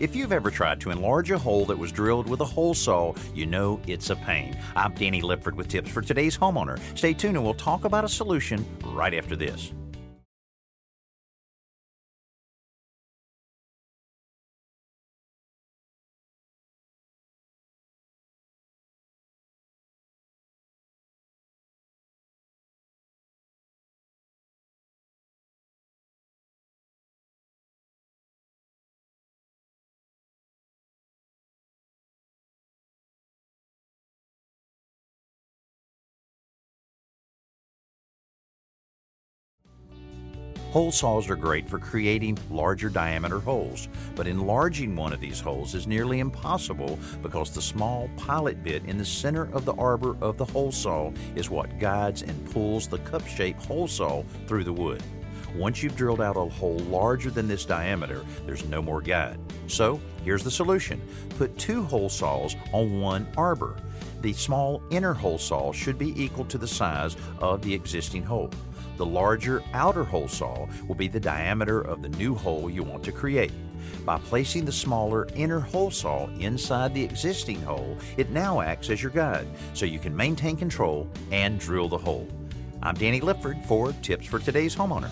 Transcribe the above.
If you've ever tried to enlarge a hole that was drilled with a hole saw, you know it's a pain. I'm Danny Lipford with tips for today's homeowner. Stay tuned and we'll talk about a solution right after this. Hole saws are great for creating larger diameter holes, but enlarging one of these holes is nearly impossible because the small pilot bit in the center of the arbor of the hole saw is what guides and pulls the cup-shaped hole saw through the wood. Once you've drilled out a hole larger than this diameter, there's no more guide. So, here's the solution. Put two hole saws on one arbor. The small inner hole saw should be equal to the size of the existing hole. The larger outer hole saw will be the diameter of the new hole you want to create. By placing the smaller inner hole saw inside the existing hole, it now acts as your guide, so you can maintain control and drill the hole. I'm Danny Lipford for Tips for Today's Homeowner.